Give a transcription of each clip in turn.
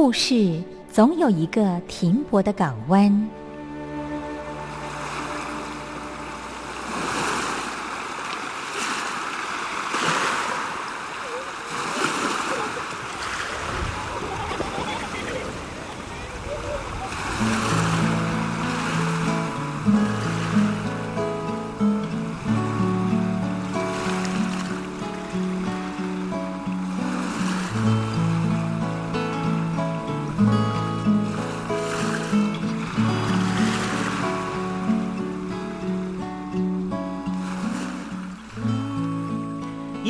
故事总有一个停泊的港湾。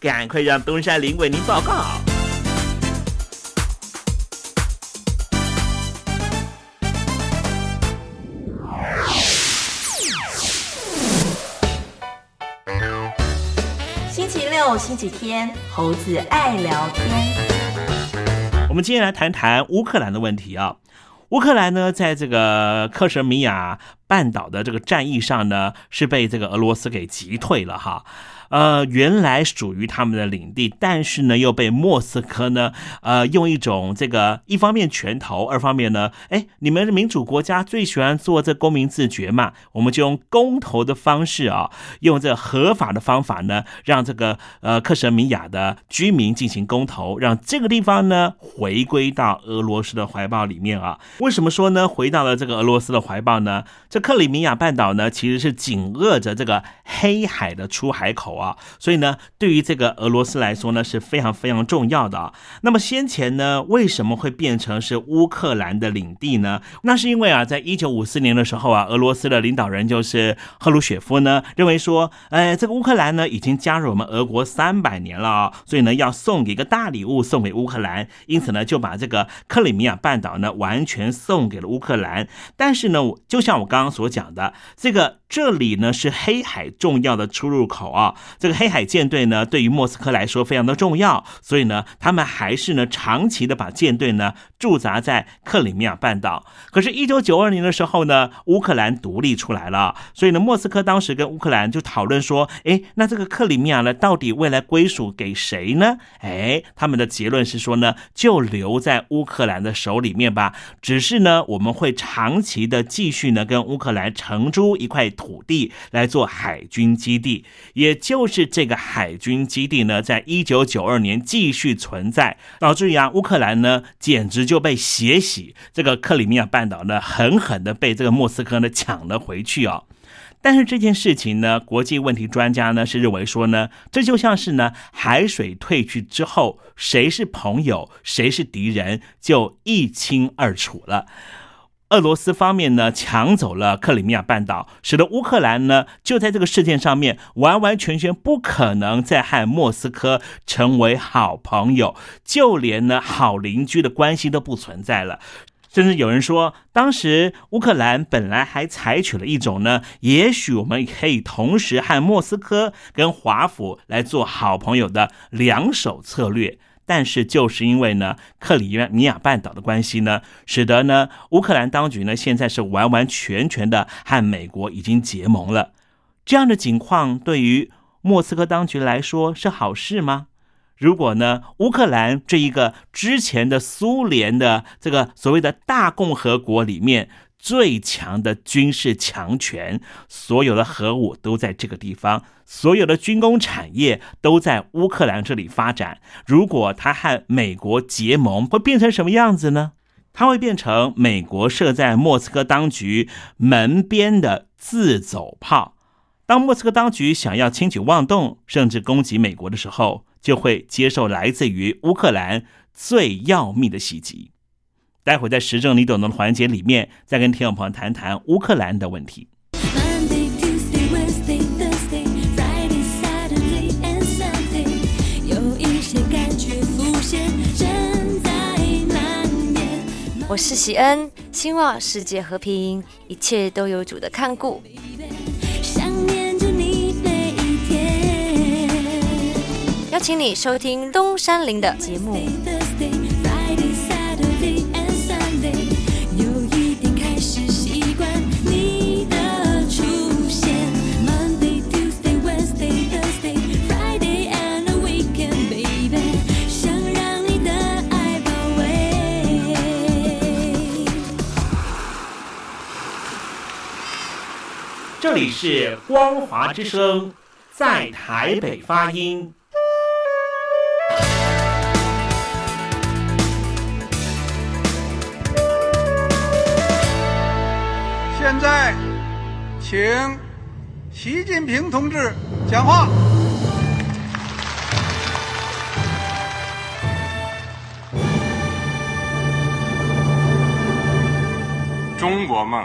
赶快让东山林为您报告。星期六、星期天，猴子爱聊天。我们今天来谈谈乌克兰的问题啊。乌克兰呢，在这个克什米亚半岛的这个战役上呢，是被这个俄罗斯给击退了哈。呃，原来属于他们的领地，但是呢，又被莫斯科呢，呃，用一种这个一方面拳头，二方面呢，哎，你们民主国家最喜欢做这公民自决嘛，我们就用公投的方式啊，用这合法的方法呢，让这个呃克什米亚的居民进行公投，让这个地方呢回归到俄罗斯的怀抱里面啊。为什么说呢？回到了这个俄罗斯的怀抱呢？这克里米亚半岛呢，其实是紧扼着这个黑海的出海口。啊，所以呢，对于这个俄罗斯来说呢，是非常非常重要的啊。那么先前呢，为什么会变成是乌克兰的领地呢？那是因为啊，在一九五四年的时候啊，俄罗斯的领导人就是赫鲁雪夫呢，认为说，哎，这个乌克兰呢已经加入我们俄国三百年了啊，所以呢要送给一个大礼物送给乌克兰，因此呢就把这个克里米亚半岛呢完全送给了乌克兰。但是呢，就像我刚刚所讲的，这个这里呢是黑海重要的出入口啊。这个黑海舰队呢，对于莫斯科来说非常的重要，所以呢，他们还是呢长期的把舰队呢驻扎在克里米亚半岛。可是，一九九二年的时候呢，乌克兰独立出来了，所以呢，莫斯科当时跟乌克兰就讨论说，哎，那这个克里米亚呢，到底未来归属给谁呢？哎，他们的结论是说呢，就留在乌克兰的手里面吧。只是呢，我们会长期的继续呢跟乌克兰承租一块土地来做海军基地，也。就是这个海军基地呢，在一九九二年继续存在，导致呀，乌克兰呢简直就被血洗，这个克里米亚半岛呢狠狠的被这个莫斯科呢抢了回去啊。但是这件事情呢，国际问题专家呢是认为说呢，这就像是呢海水退去之后，谁是朋友，谁是敌人，就一清二楚了。俄罗斯方面呢抢走了克里米亚半岛，使得乌克兰呢就在这个事件上面完完全全不可能再和莫斯科成为好朋友，就连呢好邻居的关系都不存在了。甚至有人说，当时乌克兰本来还采取了一种呢，也许我们可以同时和莫斯科跟华府来做好朋友的两手策略。但是就是因为呢，克里米亚半岛的关系呢，使得呢，乌克兰当局呢，现在是完完全全的和美国已经结盟了。这样的情况对于莫斯科当局来说是好事吗？如果呢，乌克兰这一个之前的苏联的这个所谓的大共和国里面。最强的军事强权，所有的核武都在这个地方，所有的军工产业都在乌克兰这里发展。如果他和美国结盟，会变成什么样子呢？他会变成美国设在莫斯科当局门边的自走炮。当莫斯科当局想要轻举妄动，甚至攻击美国的时候，就会接受来自于乌克兰最要命的袭击。待会在时政你懂的环节里面，再跟听众朋友谈谈乌克兰的问题。我是喜恩，希望世界和平，一切都有主的看顾。邀请你收听东山林的节目。这里是光华之声在台北发音。现在请习近平同志讲话。中国梦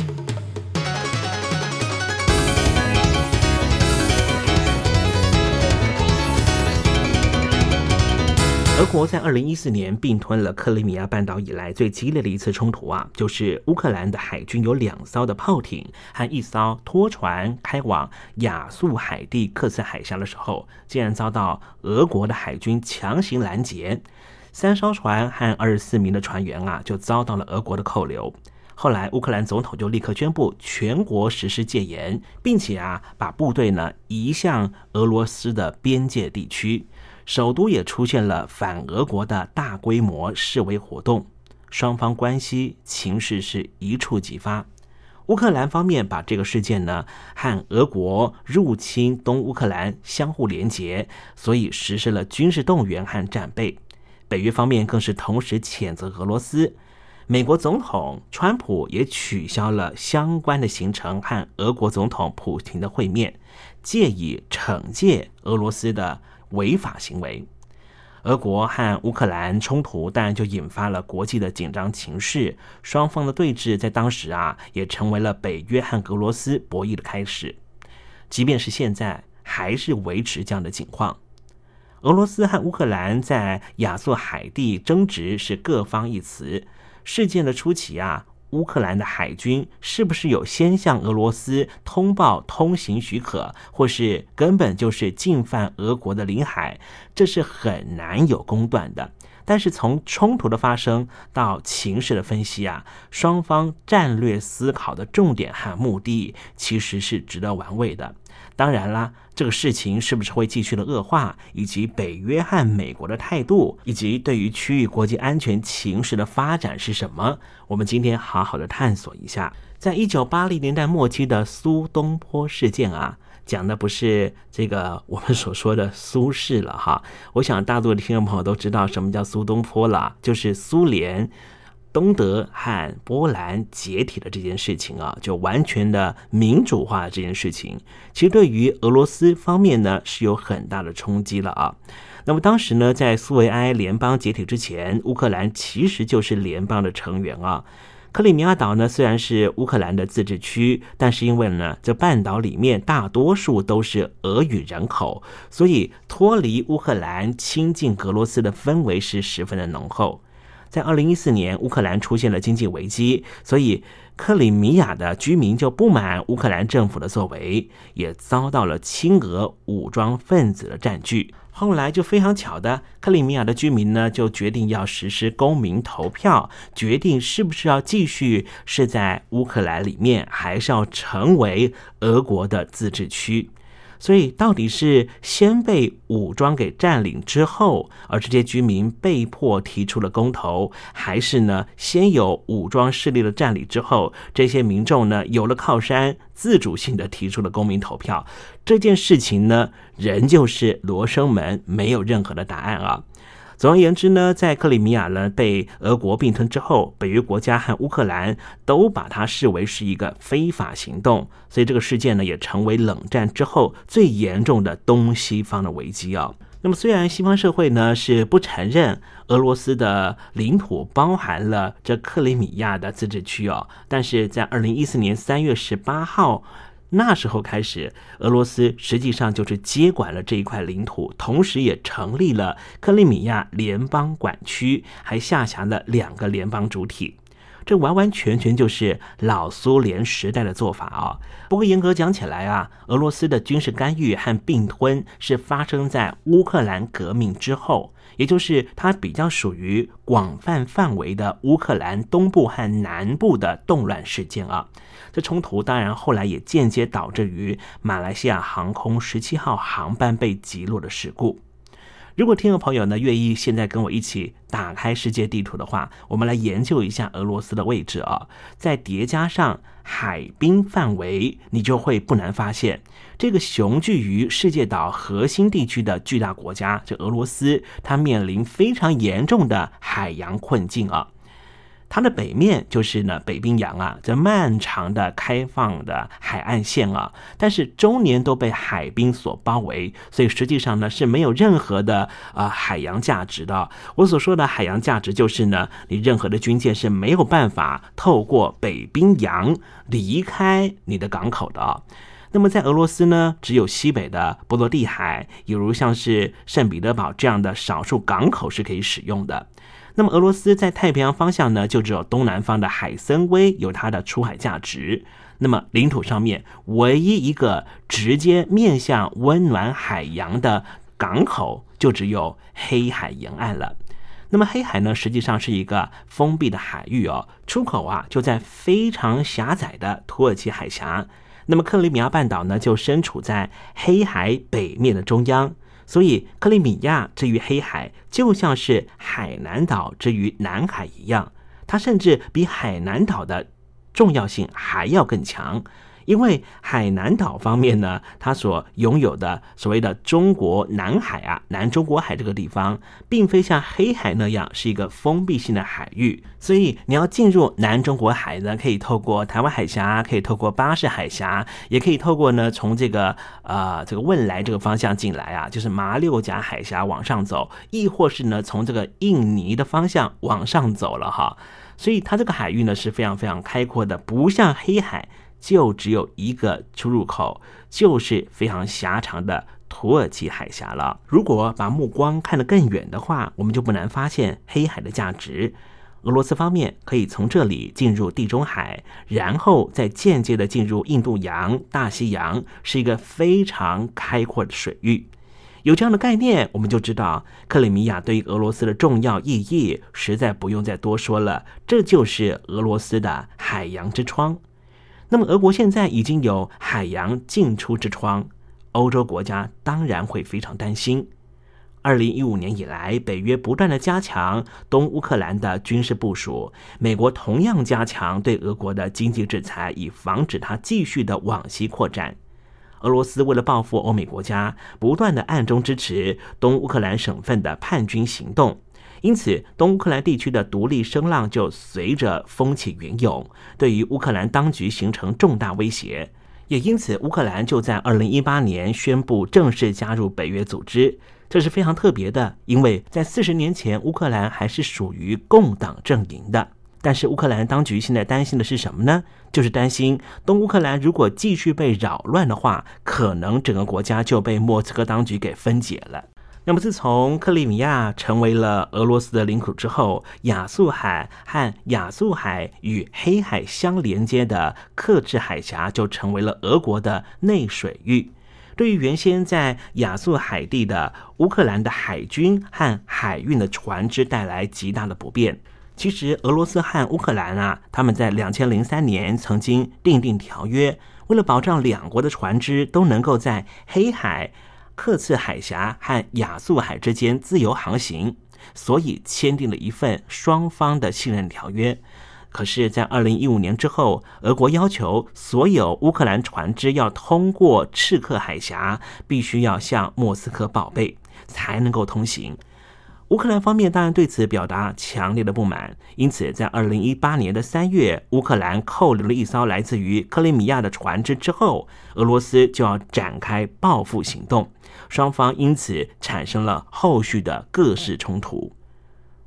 俄国在二零一四年并吞了克里米亚半岛以来最激烈的一次冲突啊，就是乌克兰的海军有两艘的炮艇和一艘拖船开往亚速海地克斯海峡的时候，竟然遭到俄国的海军强行拦截，三艘船和二十四名的船员啊就遭到了俄国的扣留。后来乌克兰总统就立刻宣布全国实施戒严，并且啊把部队呢移向俄罗斯的边界地区。首都也出现了反俄国的大规模示威活动，双方关系情势是一触即发。乌克兰方面把这个事件呢和俄国入侵东乌克兰相互连结，所以实施了军事动员和战备。北约方面更是同时谴责俄罗斯。美国总统川普也取消了相关的行程和俄国总统普京的会面，借以惩戒俄罗斯的。违法行为，俄国和乌克兰冲突当然就引发了国际的紧张情势，双方的对峙在当时啊，也成为了北约和俄罗斯博弈的开始。即便是现在，还是维持这样的情况。俄罗斯和乌克兰在亚速海地争执是各方一词。事件的初期啊。乌克兰的海军是不是有先向俄罗斯通报通行许可，或是根本就是进犯俄国的领海？这是很难有公断的。但是从冲突的发生到情势的分析啊，双方战略思考的重点和目的其实是值得玩味的。当然啦，这个事情是不是会继续的恶化，以及北约和美国的态度，以及对于区域国际安全情势的发展是什么？我们今天好好的探索一下。在一九八零年代末期的苏东坡事件啊，讲的不是这个我们所说的苏轼了哈。我想大多的听众朋友都知道什么叫苏东坡了，就是苏联。东德和波兰解体的这件事情啊，就完全的民主化这件事情，其实对于俄罗斯方面呢是有很大的冲击了啊。那么当时呢，在苏维埃联邦解体之前，乌克兰其实就是联邦的成员啊。克里米亚岛呢虽然是乌克兰的自治区，但是因为呢这半岛里面大多数都是俄语人口，所以脱离乌克兰亲近俄罗斯的氛围是十分的浓厚。在二零一四年，乌克兰出现了经济危机，所以克里米亚的居民就不满乌克兰政府的作为，也遭到了亲俄武装分子的占据。后来就非常巧的，克里米亚的居民呢就决定要实施公民投票，决定是不是要继续是在乌克兰里面，还是要成为俄国的自治区。所以，到底是先被武装给占领之后，而这些居民被迫提出了公投，还是呢先有武装势力的占领之后，这些民众呢有了靠山，自主性的提出了公民投票？这件事情呢，仍旧是罗生门，没有任何的答案啊。总而言之呢，在克里米亚呢被俄国并吞之后，北约国家和乌克兰都把它视为是一个非法行动，所以这个事件呢也成为冷战之后最严重的东西方的危机啊。那么虽然西方社会呢是不承认俄罗斯的领土包含了这克里米亚的自治区哦，但是在二零一四年三月十八号。那时候开始，俄罗斯实际上就是接管了这一块领土，同时也成立了克里米亚联邦管区，还下辖了两个联邦主体。这完完全全就是老苏联时代的做法啊！不过严格讲起来啊，俄罗斯的军事干预和并吞是发生在乌克兰革命之后，也就是它比较属于广泛范围的乌克兰东部和南部的动乱事件啊。这冲突当然后来也间接导致于马来西亚航空十七号航班被击落的事故。如果听众朋友呢愿意现在跟我一起打开世界地图的话，我们来研究一下俄罗斯的位置啊。再叠加上海滨范围，你就会不难发现，这个雄踞于世界岛核心地区的巨大国家，这俄罗斯，它面临非常严重的海洋困境啊。它的北面就是呢北冰洋啊，这漫长的开放的海岸线啊，但是终年都被海冰所包围，所以实际上呢是没有任何的啊海洋价值的。我所说的海洋价值就是呢，你任何的军舰是没有办法透过北冰洋离开你的港口的。那么在俄罗斯呢，只有西北的波罗的海，比如像是圣彼得堡这样的少数港口是可以使用的。那么俄罗斯在太平洋方向呢，就只有东南方的海参崴有它的出海价值。那么领土上面唯一一个直接面向温暖海洋的港口，就只有黑海沿岸了。那么黑海呢，实际上是一个封闭的海域哦，出口啊就在非常狭窄的土耳其海峡。那么克里米亚半岛呢，就身处在黑海北面的中央。所以，克里米亚之于黑海，就像是海南岛之于南海一样，它甚至比海南岛的重要性还要更强。因为海南岛方面呢，它所拥有的所谓的中国南海啊，南中国海这个地方，并非像黑海那样是一个封闭性的海域，所以你要进入南中国海呢，可以透过台湾海峡，可以透过巴士海峡，也可以透过呢从这个呃这个汶莱这个方向进来啊，就是马六甲海峡往上走，亦或是呢从这个印尼的方向往上走了哈，所以它这个海域呢是非常非常开阔的，不像黑海。就只有一个出入口，就是非常狭长的土耳其海峡了。如果把目光看得更远的话，我们就不难发现黑海的价值。俄罗斯方面可以从这里进入地中海，然后再间接的进入印度洋、大西洋，是一个非常开阔的水域。有这样的概念，我们就知道克里米亚对于俄罗斯的重要意义，实在不用再多说了。这就是俄罗斯的海洋之窗。那么，俄国现在已经有海洋进出之窗，欧洲国家当然会非常担心。二零一五年以来，北约不断的加强东乌克兰的军事部署，美国同样加强对俄国的经济制裁，以防止它继续的往西扩展。俄罗斯为了报复欧美国家，不断的暗中支持东乌克兰省份的叛军行动。因此，东乌克兰地区的独立声浪就随着风起云涌，对于乌克兰当局形成重大威胁。也因此，乌克兰就在二零一八年宣布正式加入北约组织，这是非常特别的。因为在四十年前，乌克兰还是属于共党阵营的。但是，乌克兰当局现在担心的是什么呢？就是担心东乌克兰如果继续被扰乱的话，可能整个国家就被莫斯科当局给分解了。那么，自从克里米亚成为了俄罗斯的领土之后，亚速海和亚速海与黑海相连接的克制海峡就成为了俄国的内水域。对于原先在亚速海地的乌克兰的海军和海运的船只带来极大的不便。其实，俄罗斯和乌克兰啊，他们在两千零三年曾经订定条约，为了保障两国的船只都能够在黑海、克赤海峡和亚速海之间自由航行，所以签订了一份双方的信任条约。可是，在二零一五年之后，俄国要求所有乌克兰船只要通过赤克海峡，必须要向莫斯科报备，才能够通行。乌克兰方面当然对此表达强烈的不满，因此在二零一八年的三月，乌克兰扣留了一艘来自于克里米亚的船只之后，俄罗斯就要展开报复行动，双方因此产生了后续的各式冲突。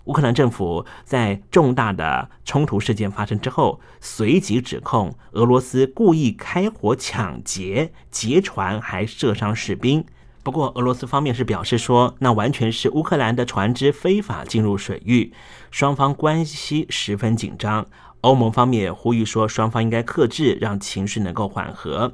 乌克兰政府在重大的冲突事件发生之后，随即指控俄罗斯故意开火抢劫、劫船，还射伤士兵。不过，俄罗斯方面是表示说，那完全是乌克兰的船只非法进入水域，双方关系十分紧张。欧盟方面也呼吁说，双方应该克制，让情绪能够缓和。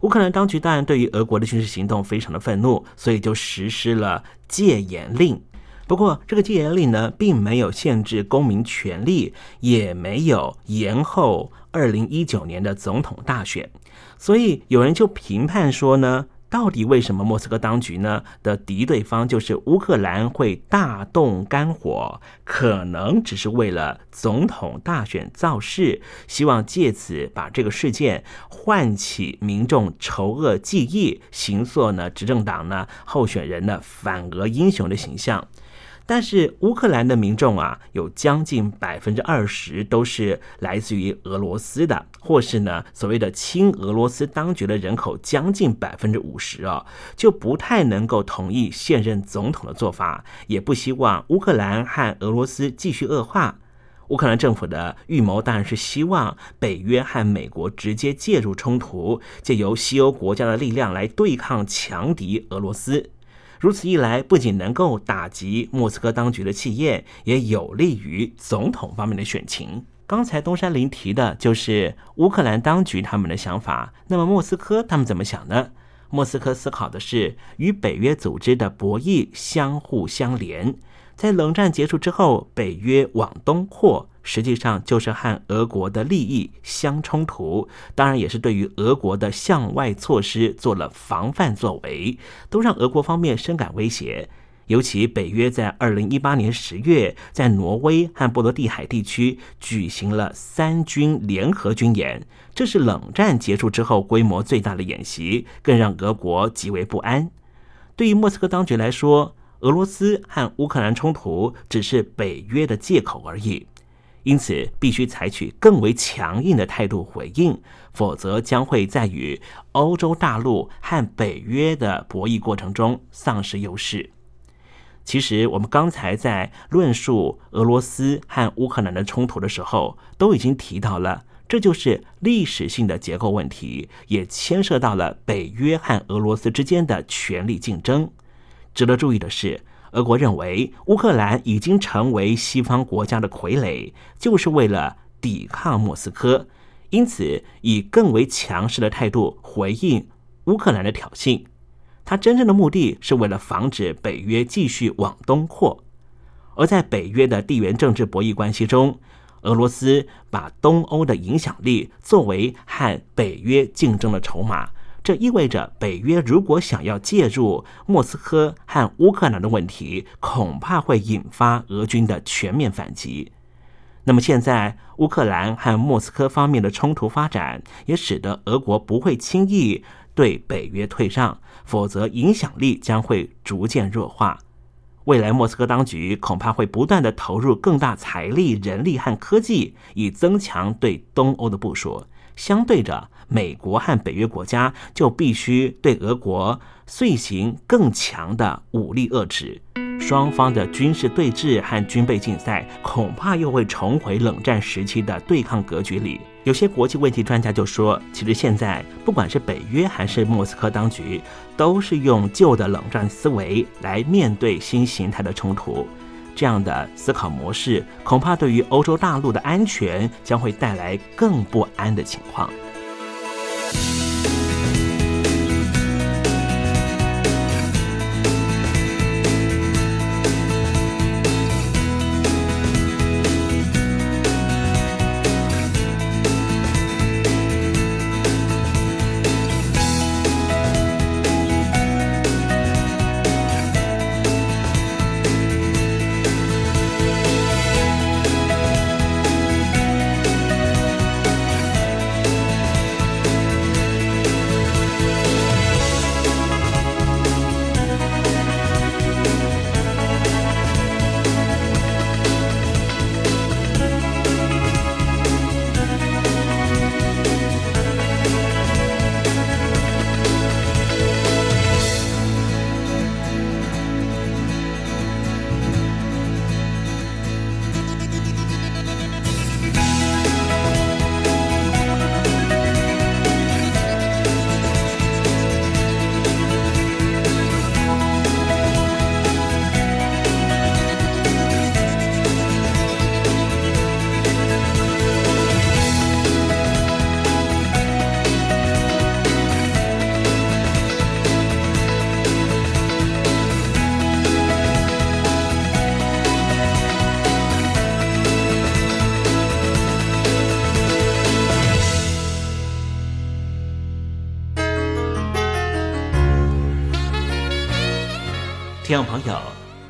乌克兰当局当然对于俄国的军事行动非常的愤怒，所以就实施了戒严令。不过，这个戒严令呢，并没有限制公民权利，也没有延后二零一九年的总统大选，所以有人就评判说呢，到底为什么莫斯科当局呢的敌对方就是乌克兰会大动肝火，可能只是为了总统大选造势，希望借此把这个事件唤起民众仇恶记忆，行塑呢执政党呢候选人的反俄英雄的形象。但是乌克兰的民众啊，有将近百分之二十都是来自于俄罗斯的，或是呢所谓的亲俄罗斯当局的人口将近百分之五十啊，就不太能够同意现任总统的做法，也不希望乌克兰和俄罗斯继续恶化。乌克兰政府的预谋当然是希望北约和美国直接介入冲突，借由西欧国家的力量来对抗强敌俄罗斯。如此一来，不仅能够打击莫斯科当局的气焰，也有利于总统方面的选情。刚才东山林提的就是乌克兰当局他们的想法，那么莫斯科他们怎么想呢？莫斯科思考的是与北约组织的博弈相互相连。在冷战结束之后，北约往东扩，实际上就是和俄国的利益相冲突，当然也是对于俄国的向外措施做了防范作为，都让俄国方面深感威胁。尤其北约在二零一八年十月，在挪威和波罗的海地区举行了三军联合军演，这是冷战结束之后规模最大的演习，更让俄国极为不安。对于莫斯科当局来说，俄罗斯和乌克兰冲突只是北约的借口而已，因此必须采取更为强硬的态度回应，否则将会在与欧洲大陆和北约的博弈过程中丧失优势。其实，我们刚才在论述俄罗斯和乌克兰的冲突的时候，都已经提到了，这就是历史性的结构问题，也牵涉到了北约和俄罗斯之间的权力竞争。值得注意的是，俄国认为乌克兰已经成为西方国家的傀儡，就是为了抵抗莫斯科，因此以更为强势的态度回应乌克兰的挑衅。他真正的目的是为了防止北约继续往东扩。而在北约的地缘政治博弈关系中，俄罗斯把东欧的影响力作为和北约竞争的筹码。这意味着，北约如果想要介入莫斯科和乌克兰的问题，恐怕会引发俄军的全面反击。那么，现在乌克兰和莫斯科方面的冲突发展，也使得俄国不会轻易对北约退让，否则影响力将会逐渐弱化。未来，莫斯科当局恐怕会不断的投入更大财力、人力和科技，以增强对东欧的部署。相对着，美国和北约国家就必须对俄国遂行更强的武力遏制。双方的军事对峙和军备竞赛，恐怕又会重回冷战时期的对抗格局里。有些国际问题专家就说，其实现在不管是北约还是莫斯科当局，都是用旧的冷战思维来面对新形态的冲突。这样的思考模式，恐怕对于欧洲大陆的安全将会带来更不安的情况。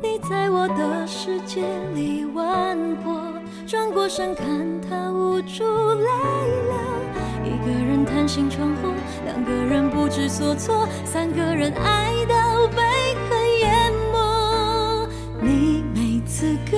你在我的世界里玩过，转过身看他无助泪流，一个人贪心闯祸，两个人不知所措，三个人爱到被恨淹没，你没资格。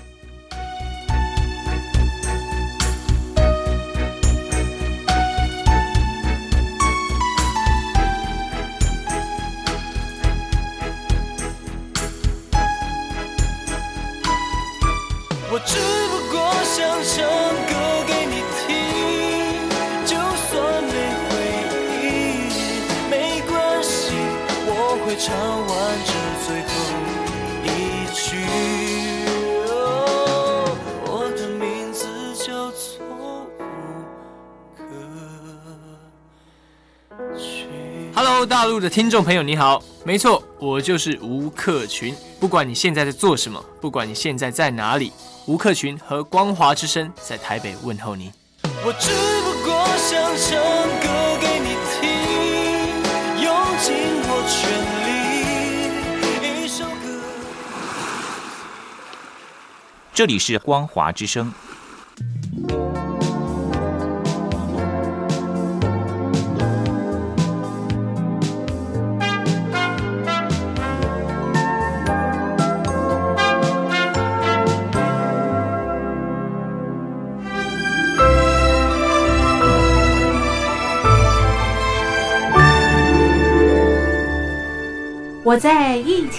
Hello，大陆的听众朋友，你好，没错，我就是吴克群。不管你现在在做什么，不管你现在在哪里，吴克群和光华之声在台北问候你。我只不过想唱歌给你听，用尽我全力，一首歌。这里是光华之声。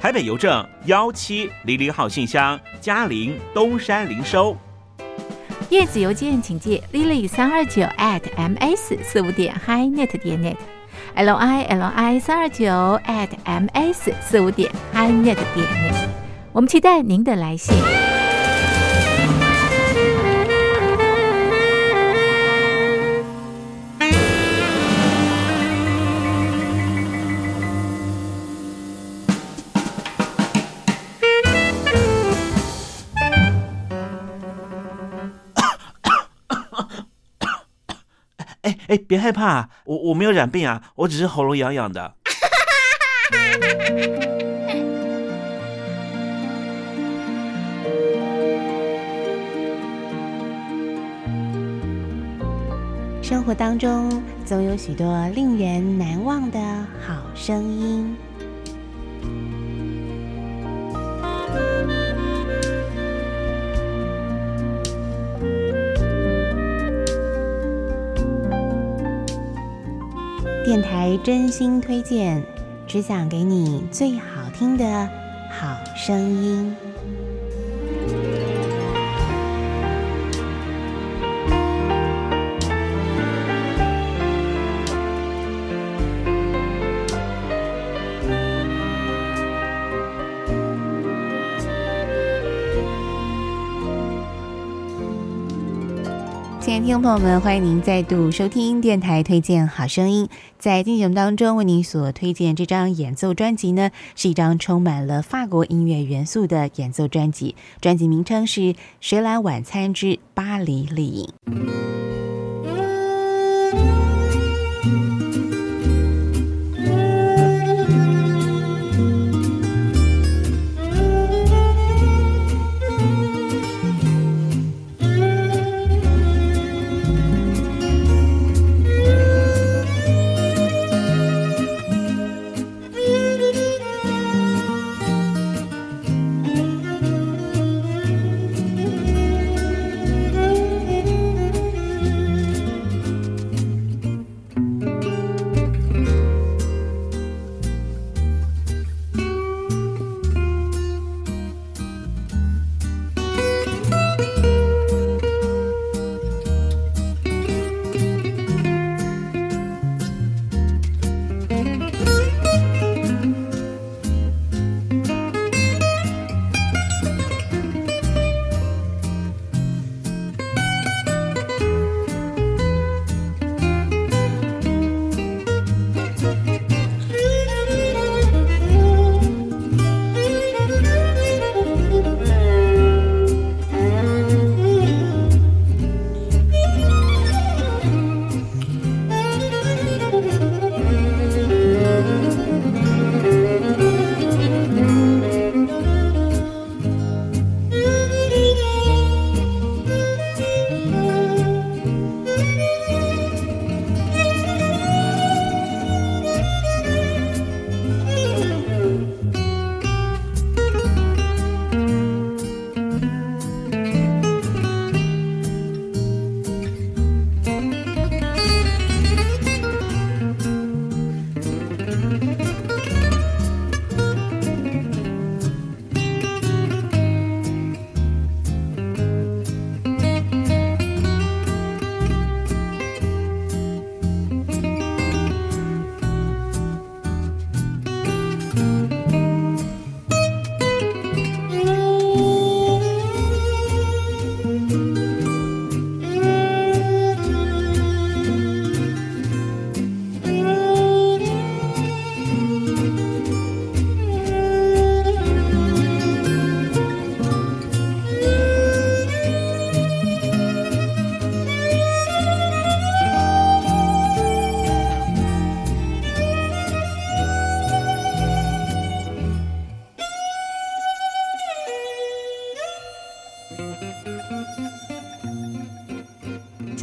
台北邮政幺七零零号信箱，嘉陵东山零收。电子邮件请寄 lily 三二九 at ms 四五点 hi.net 点 net，l i l i 三二九 at ms 四五点 hi.net 点 net。我们期待您的来信。哎，别害怕，我我没有染病啊，我只是喉咙痒痒的。生活当中总有许多令人难忘的好声音。电台真心推荐，只想给你最好听的好声音。听众朋友们，欢迎您再度收听电台推荐好声音。在进行当中，为您所推荐这张演奏专辑呢，是一张充满了法国音乐元素的演奏专辑。专辑名称是《谁来晚餐之巴黎丽影》。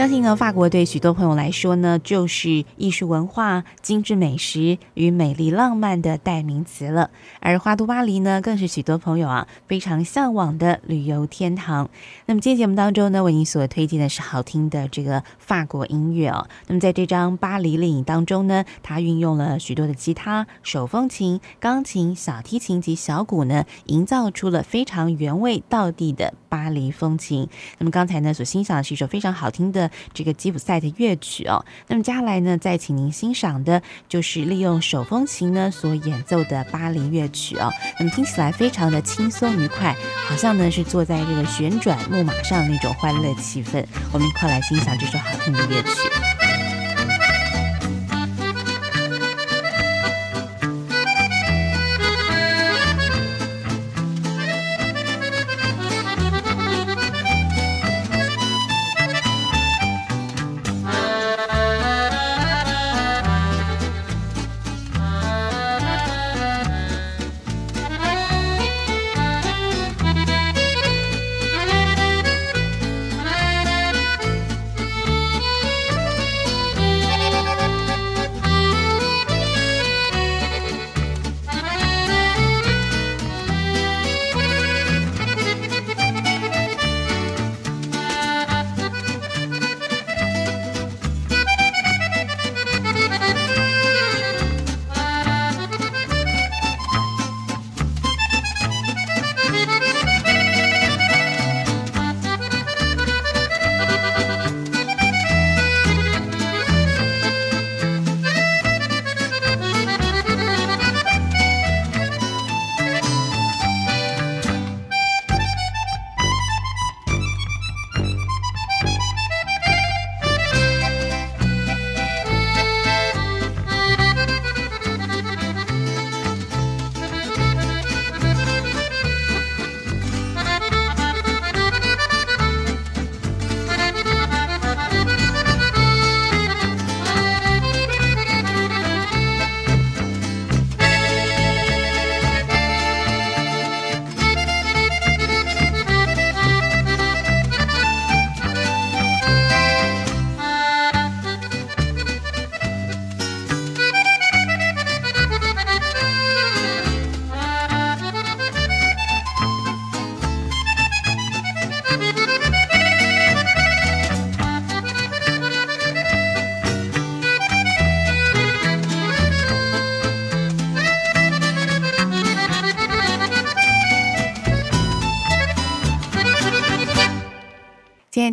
相信呢，法国对许多朋友来说呢，就是艺术文化、精致美食与美丽浪漫的代名词了。而花都巴黎呢，更是许多朋友啊非常向往的旅游天堂。那么今天节目当中呢，为您所推荐的是好听的这个法国音乐。哦。那么在这张巴黎丽影当中呢，它运用了许多的吉他、手风琴、钢琴、小提琴及小鼓呢，营造出了非常原味道地的巴黎风情。那么刚才呢，所欣赏的是一首非常好听的。这个吉普赛的乐曲哦，那么接下来呢，再请您欣赏的就是利用手风琴呢所演奏的巴黎乐曲哦，那么听起来非常的轻松愉快，好像呢是坐在这个旋转木马上那种欢乐气氛。我们一块来欣赏这首好听的乐曲。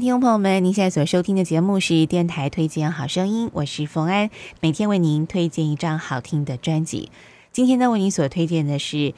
听众朋友们，您现在所收听的节目是电台推荐好声音，我是冯安，每天为您推荐一张好听的专辑。今天呢，为您所推荐的是《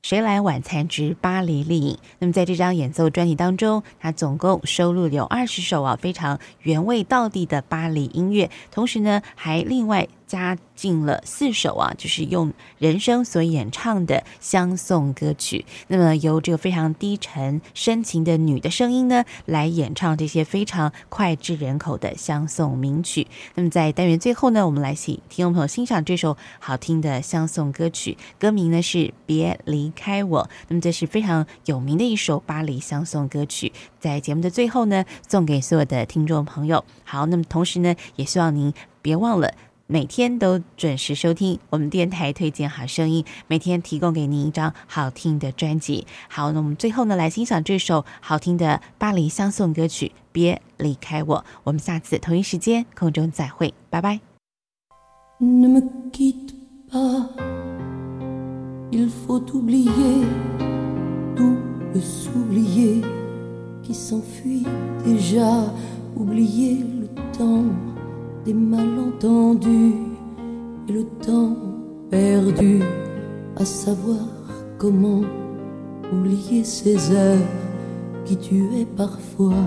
谁来晚餐之巴黎丽影》。那么在这张演奏专辑当中，它总共收录有二十首啊非常原味道地的巴黎音乐，同时呢还另外。加进了四首啊，就是用人声所演唱的相送歌曲。那么由这个非常低沉深情的女的声音呢，来演唱这些非常脍炙人口的相送名曲。那么在单元最后呢，我们来请听众朋友欣赏这首好听的相送歌曲，歌名呢是《别离开我》。那么这是非常有名的一首巴黎相送歌曲，在节目的最后呢，送给所有的听众朋友。好，那么同时呢，也希望您别忘了。每天都准时收听我们电台推荐好声音，每天提供给您一张好听的专辑。好，那我们最后呢，来欣赏这首好听的巴黎相送歌曲《别离开我》。我们下次同一时间空中再会，拜拜。Des malentendus et le temps perdu à savoir comment oublier ces heures qui tuaient parfois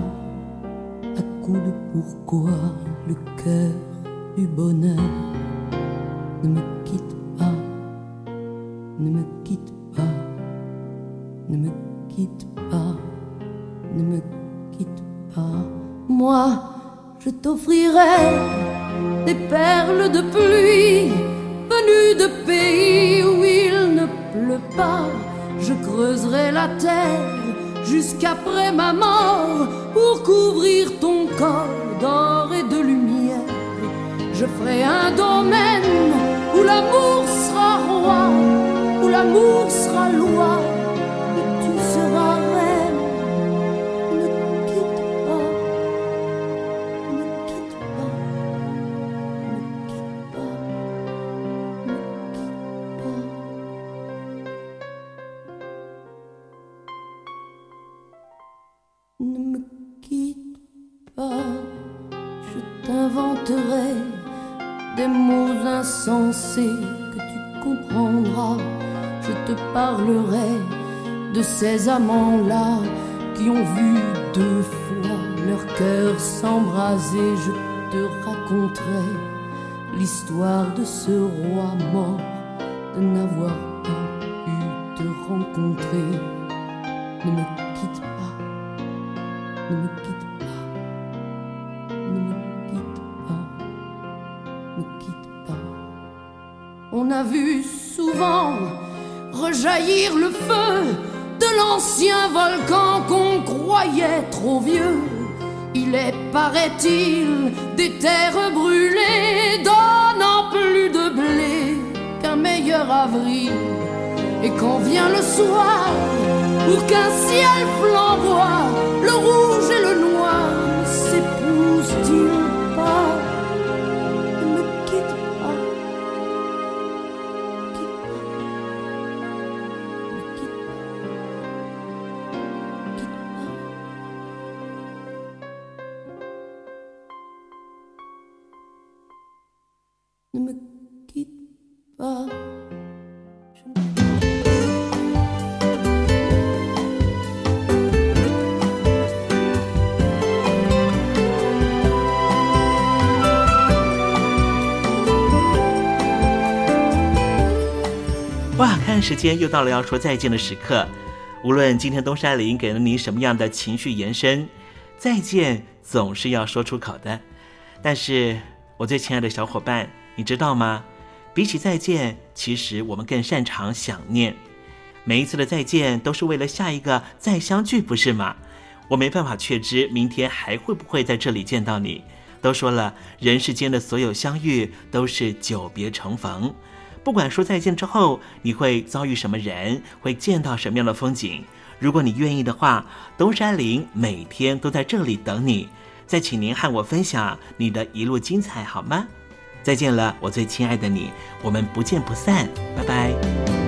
à coup de pourquoi le cœur du bonheur ne me quitte pas, ne me quitte pas, ne me quitte pas, ne me quitte pas. Moi, je t'offrirai des perles de pluie venues de pays où il ne pleut pas. Je creuserai la terre jusqu'après ma mort pour couvrir ton corps d'or et de lumière. Je ferai un domaine où l'amour sera roi, où l'amour sera loi, ces amants-là qui ont vu deux fois leur cœur s'embraser. Je te raconterai l'histoire de ce roi mort de n'avoir pas pu te rencontrer. Ne me quitte pas, ne me quitte pas, ne me quitte pas, ne quitte pas. On a vu souvent rejaillir le feu de l'ancien volcan qu'on croyait trop vieux. Il est, paraît-il, des terres brûlées, donnant plus de blé qu'un meilleur avril. Et quand vient le soir, pour qu'un ciel flamboie, le rouge et le noir pas. Ne me quitte pas. 哇，看时间又到了要说再见的时刻。无论今天东山林给了你什么样的情绪延伸，再见总是要说出口的。但是，我最亲爱的小伙伴，你知道吗？比起再见，其实我们更擅长想念。每一次的再见都是为了下一个再相聚，不是吗？我没办法确知明天还会不会在这里见到你。都说了，人世间的所有相遇都是久别重逢。不管说再见之后，你会遭遇什么人，会见到什么样的风景。如果你愿意的话，东山林每天都在这里等你。再请您和我分享你的一路精彩，好吗？再见了，我最亲爱的你，我们不见不散，拜拜。